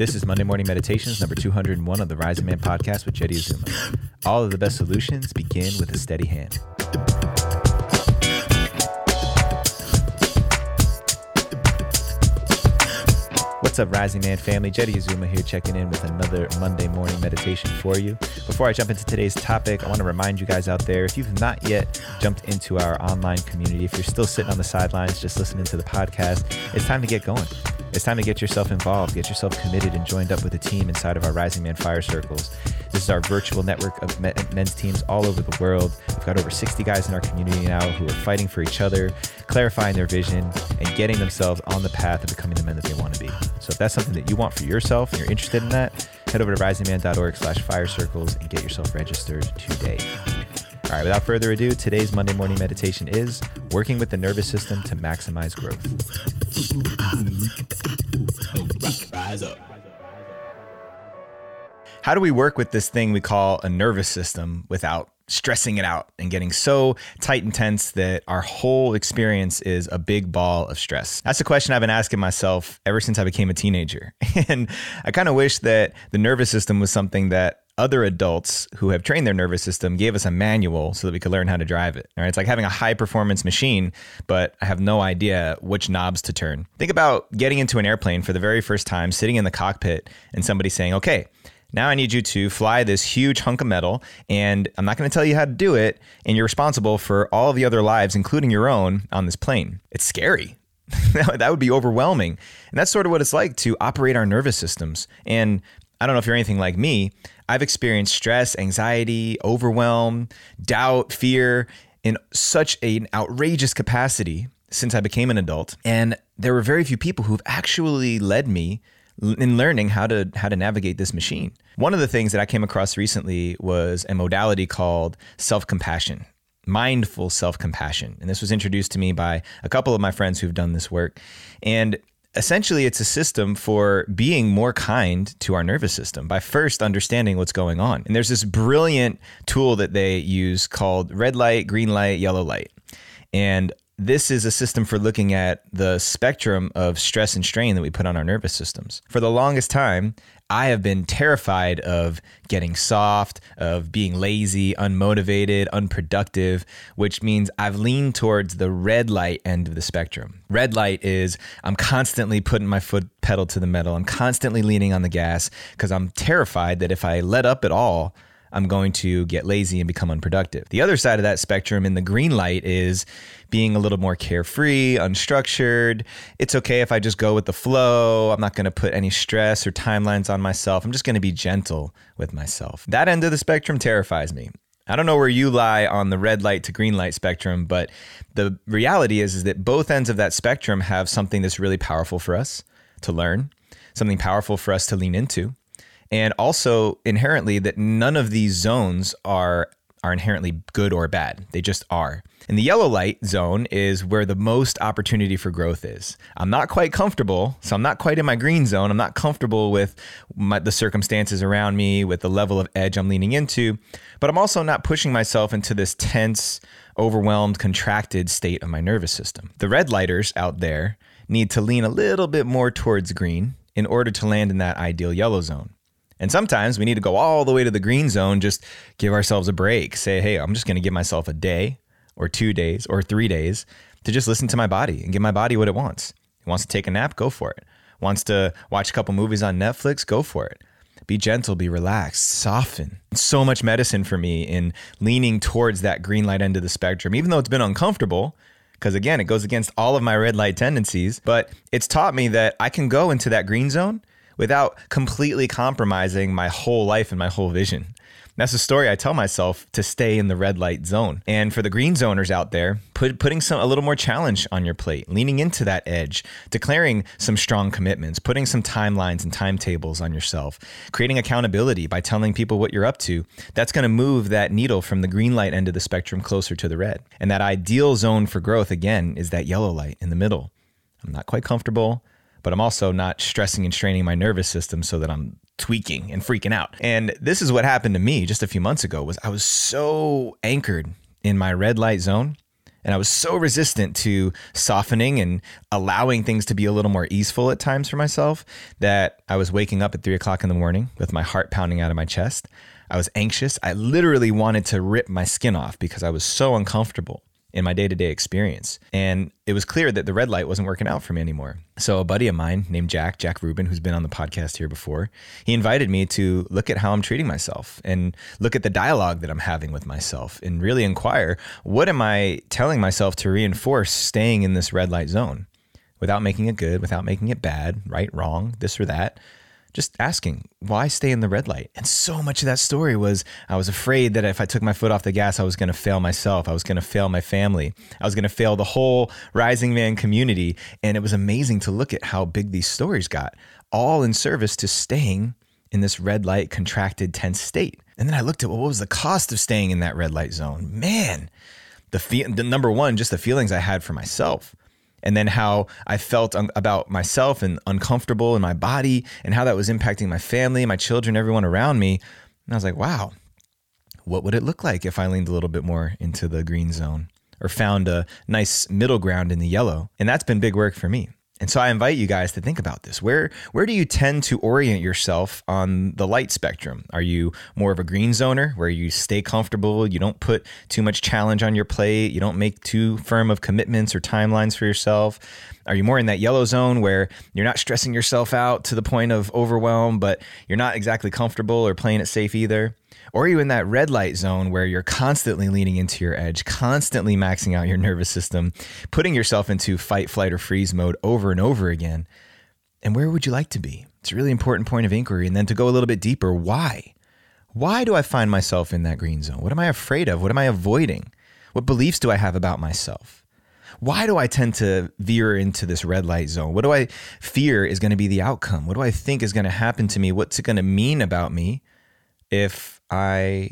This is Monday Morning Meditations, number 201 on the Rising Man podcast with Jeddy Azuma. All of the best solutions begin with a steady hand. What's up, Rising Man family? Jeddy Azuma here, checking in with another Monday morning meditation for you. Before I jump into today's topic, I want to remind you guys out there if you've not yet jumped into our online community, if you're still sitting on the sidelines just listening to the podcast, it's time to get going. It's time to get yourself involved, get yourself committed, and joined up with a team inside of our Rising Man Fire Circles. This is our virtual network of men's teams all over the world. We've got over 60 guys in our community now who are fighting for each other, clarifying their vision, and getting themselves on the path of becoming the men that they want to be. So if that's something that you want for yourself and you're interested in that, head over to risingman.org slash fire circles and get yourself registered today. All right, without further ado, today's Monday morning meditation is working with the nervous system to maximize growth. How do we work with this thing we call a nervous system without stressing it out and getting so tight and tense that our whole experience is a big ball of stress? That's a question I've been asking myself ever since I became a teenager. And I kind of wish that the nervous system was something that other adults who have trained their nervous system gave us a manual so that we could learn how to drive it. Right, it's like having a high performance machine, but I have no idea which knobs to turn. Think about getting into an airplane for the very first time, sitting in the cockpit, and somebody saying, "Okay, now I need you to fly this huge hunk of metal, and I'm not going to tell you how to do it, and you're responsible for all of the other lives, including your own, on this plane. It's scary. that would be overwhelming. And that's sort of what it's like to operate our nervous systems. And I don't know if you're anything like me. I've experienced stress, anxiety, overwhelm, doubt, fear in such an outrageous capacity since I became an adult. And there were very few people who've actually led me in learning how to how to navigate this machine. One of the things that I came across recently was a modality called self-compassion. Mindful self compassion. And this was introduced to me by a couple of my friends who've done this work. And essentially it's a system for being more kind to our nervous system by first understanding what's going on. And there's this brilliant tool that they use called red light, green light, yellow light. And this is a system for looking at the spectrum of stress and strain that we put on our nervous systems. For the longest time, I have been terrified of getting soft, of being lazy, unmotivated, unproductive, which means I've leaned towards the red light end of the spectrum. Red light is I'm constantly putting my foot pedal to the metal. I'm constantly leaning on the gas because I'm terrified that if I let up at all, I'm going to get lazy and become unproductive. The other side of that spectrum in the green light is being a little more carefree, unstructured. It's okay if I just go with the flow. I'm not going to put any stress or timelines on myself. I'm just going to be gentle with myself. That end of the spectrum terrifies me. I don't know where you lie on the red light to green light spectrum, but the reality is, is that both ends of that spectrum have something that's really powerful for us to learn, something powerful for us to lean into and also inherently that none of these zones are are inherently good or bad. They just are. And the yellow light zone is where the most opportunity for growth is. I'm not quite comfortable, so I'm not quite in my green zone. I'm not comfortable with my, the circumstances around me, with the level of edge I'm leaning into, but I'm also not pushing myself into this tense, overwhelmed, contracted state of my nervous system. The red lighters out there need to lean a little bit more towards green in order to land in that ideal yellow zone. And sometimes we need to go all the way to the green zone, just give ourselves a break. Say, hey, I'm just going to give myself a day or two days or three days to just listen to my body and give my body what it wants. It wants to take a nap, go for it. Wants to watch a couple movies on Netflix, go for it. Be gentle, be relaxed, soften. So much medicine for me in leaning towards that green light end of the spectrum, even though it's been uncomfortable because again, it goes against all of my red light tendencies, but it's taught me that I can go into that green zone without completely compromising my whole life and my whole vision. That's the story I tell myself to stay in the red light zone. And for the green zoners out there, put, putting some a little more challenge on your plate, leaning into that edge, declaring some strong commitments, putting some timelines and timetables on yourself, creating accountability by telling people what you're up to. That's going to move that needle from the green light end of the spectrum closer to the red. And that ideal zone for growth again is that yellow light in the middle. I'm not quite comfortable but I'm also not stressing and straining my nervous system so that I'm tweaking and freaking out. And this is what happened to me just a few months ago was I was so anchored in my red light zone And I was so resistant to softening and allowing things to be a little more easeful at times for myself that I was waking up at three o'clock in the morning with my heart pounding out of my chest. I was anxious. I literally wanted to rip my skin off because I was so uncomfortable in my day to day experience. And it was clear that the red light wasn't working out for me anymore. So, a buddy of mine named Jack, Jack Rubin, who's been on the podcast here before, he invited me to look at how I'm treating myself and look at the dialogue that I'm having with myself and really inquire what am I telling myself to reinforce staying in this red light zone without making it good, without making it bad, right, wrong, this or that just asking why stay in the red light? And so much of that story was i was afraid that if i took my foot off the gas i was going to fail myself. I was going to fail my family. I was going to fail the whole rising man community. And it was amazing to look at how big these stories got all in service to staying in this red light contracted tense state. And then i looked at well, what was the cost of staying in that red light zone? Man the, fe- the number one just the feelings i had for myself and then how I felt un- about myself and uncomfortable in my body and how that was impacting my family, my children, everyone around me. And I was like, wow, what would it look like if I leaned a little bit more into the green zone or found a nice middle ground in the yellow? And that's been big work for me. And so I invite you guys to think about this. Where where do you tend to orient yourself on the light spectrum? Are you more of a green zoner where you stay comfortable, you don't put too much challenge on your plate, you don't make too firm of commitments or timelines for yourself? Are you more in that yellow zone where you're not stressing yourself out to the point of overwhelm, but you're not exactly comfortable or playing it safe either? Or are you in that red light zone where you're constantly leaning into your edge, constantly maxing out your nervous system, putting yourself into fight, flight, or freeze mode over and over again? And where would you like to be? It's a really important point of inquiry. And then to go a little bit deeper, why? Why do I find myself in that green zone? What am I afraid of? What am I avoiding? What beliefs do I have about myself? Why do I tend to veer into this red light zone? What do I fear is going to be the outcome? What do I think is going to happen to me? What's it going to mean about me if I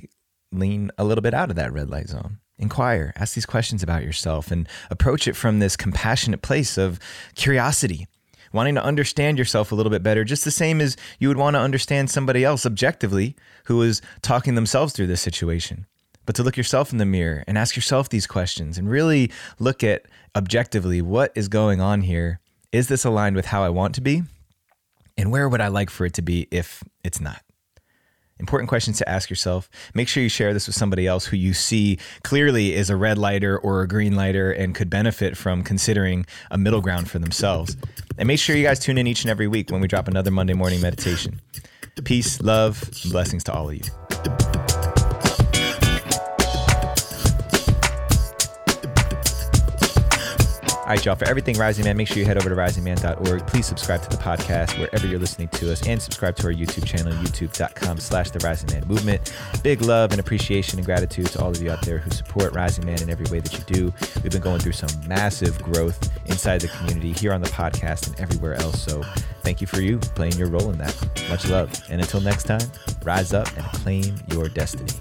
lean a little bit out of that red light zone. Inquire, ask these questions about yourself, and approach it from this compassionate place of curiosity, wanting to understand yourself a little bit better, just the same as you would want to understand somebody else objectively who is talking themselves through this situation. But to look yourself in the mirror and ask yourself these questions and really look at objectively what is going on here. Is this aligned with how I want to be? And where would I like for it to be if it's not? Important questions to ask yourself. Make sure you share this with somebody else who you see clearly is a red lighter or a green lighter and could benefit from considering a middle ground for themselves. And make sure you guys tune in each and every week when we drop another Monday morning meditation. Peace, love, blessings to all of you. All right, y'all. For everything Rising Man, make sure you head over to risingman.org. Please subscribe to the podcast wherever you're listening to us and subscribe to our YouTube channel, youtube.com slash the Rising Man Movement. Big love and appreciation and gratitude to all of you out there who support Rising Man in every way that you do. We've been going through some massive growth inside the community here on the podcast and everywhere else. So thank you for you playing your role in that. Much love. And until next time, rise up and claim your destiny.